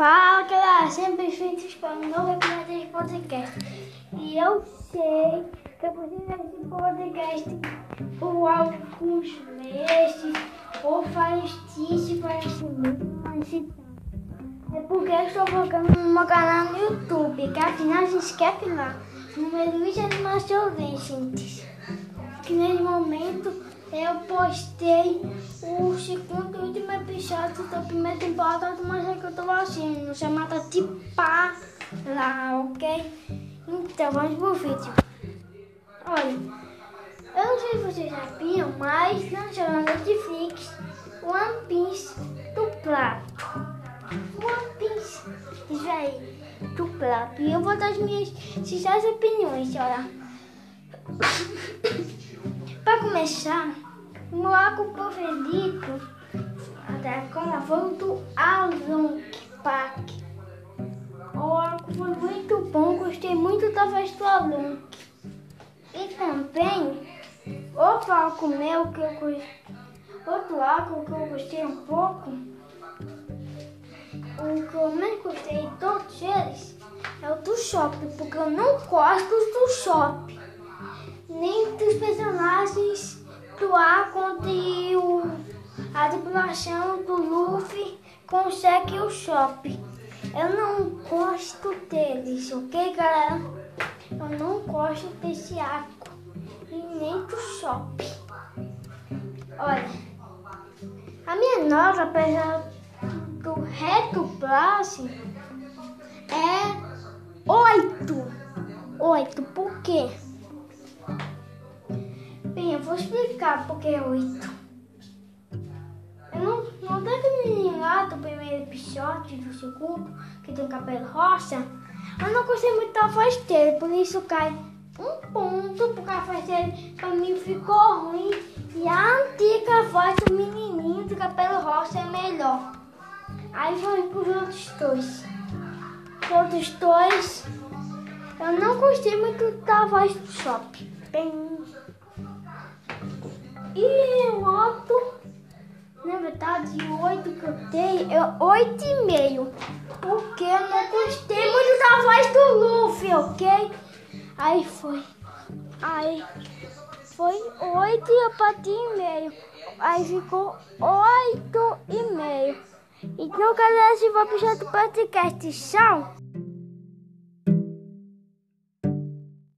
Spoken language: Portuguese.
Fala galera, sempre feitos para um novo episódio de podcast. E eu sei que eu preciso desse podcast por alguns meses ou faz isso, muito, mas é porque eu estou colocando no meu canal no YouTube, que afinal se inscreve lá, número Luiz Animação Vincent. Que nesse momento eu postei o segundo e último episódio da primeira temporada do Mais que eu tô assistindo, chamada Tipá lá, ok? Então vamos pro vídeo. Olha, eu não sei se vocês sabiam, mas lançou na Netflix One Piece dublado. One Piece, isso aí, dublado. E eu vou dar as minhas sinceras opiniões, olha. Para começar, o meu arco preferido da cola foi o do Along Park. O foi muito bom, gostei muito da voz do. E também, outro arco meu que eu gostei, outro arco que eu gostei um pouco, o que eu mais gostei de todos eles é o do shopping, porque eu não gosto do shopping nem dos personagens arco onde o, a tripulação do Luffy consegue o shopping. Eu não gosto deles, ok, galera? Eu não gosto desse arco e nem do shopping. Olha, a minha nota, apesar do reto Blast, é 8. 8, por quê? Bem, eu vou explicar porque é oito. Eu não, não tem menino lá do primeiro episódio, do segundo, que tem cabelo rosa. Eu não gostei muito da voz dele, por isso cai um ponto, porque a voz dele pra mim ficou ruim. E a antiga voz do menininho do cabelo rosa é melhor. Aí vamos pros outros dois. Os outros dois, eu não gostei muito da voz do shopping. Bem e eu boto, na verdade, o 8 que eu dei é 8,5. Porque eu não gostei muito da voz do Luffy, ok? Aí foi. Aí foi 8 e eu bati em meio. Aí ficou 8,5. Então, galera, se for puxar do podcast, tchau.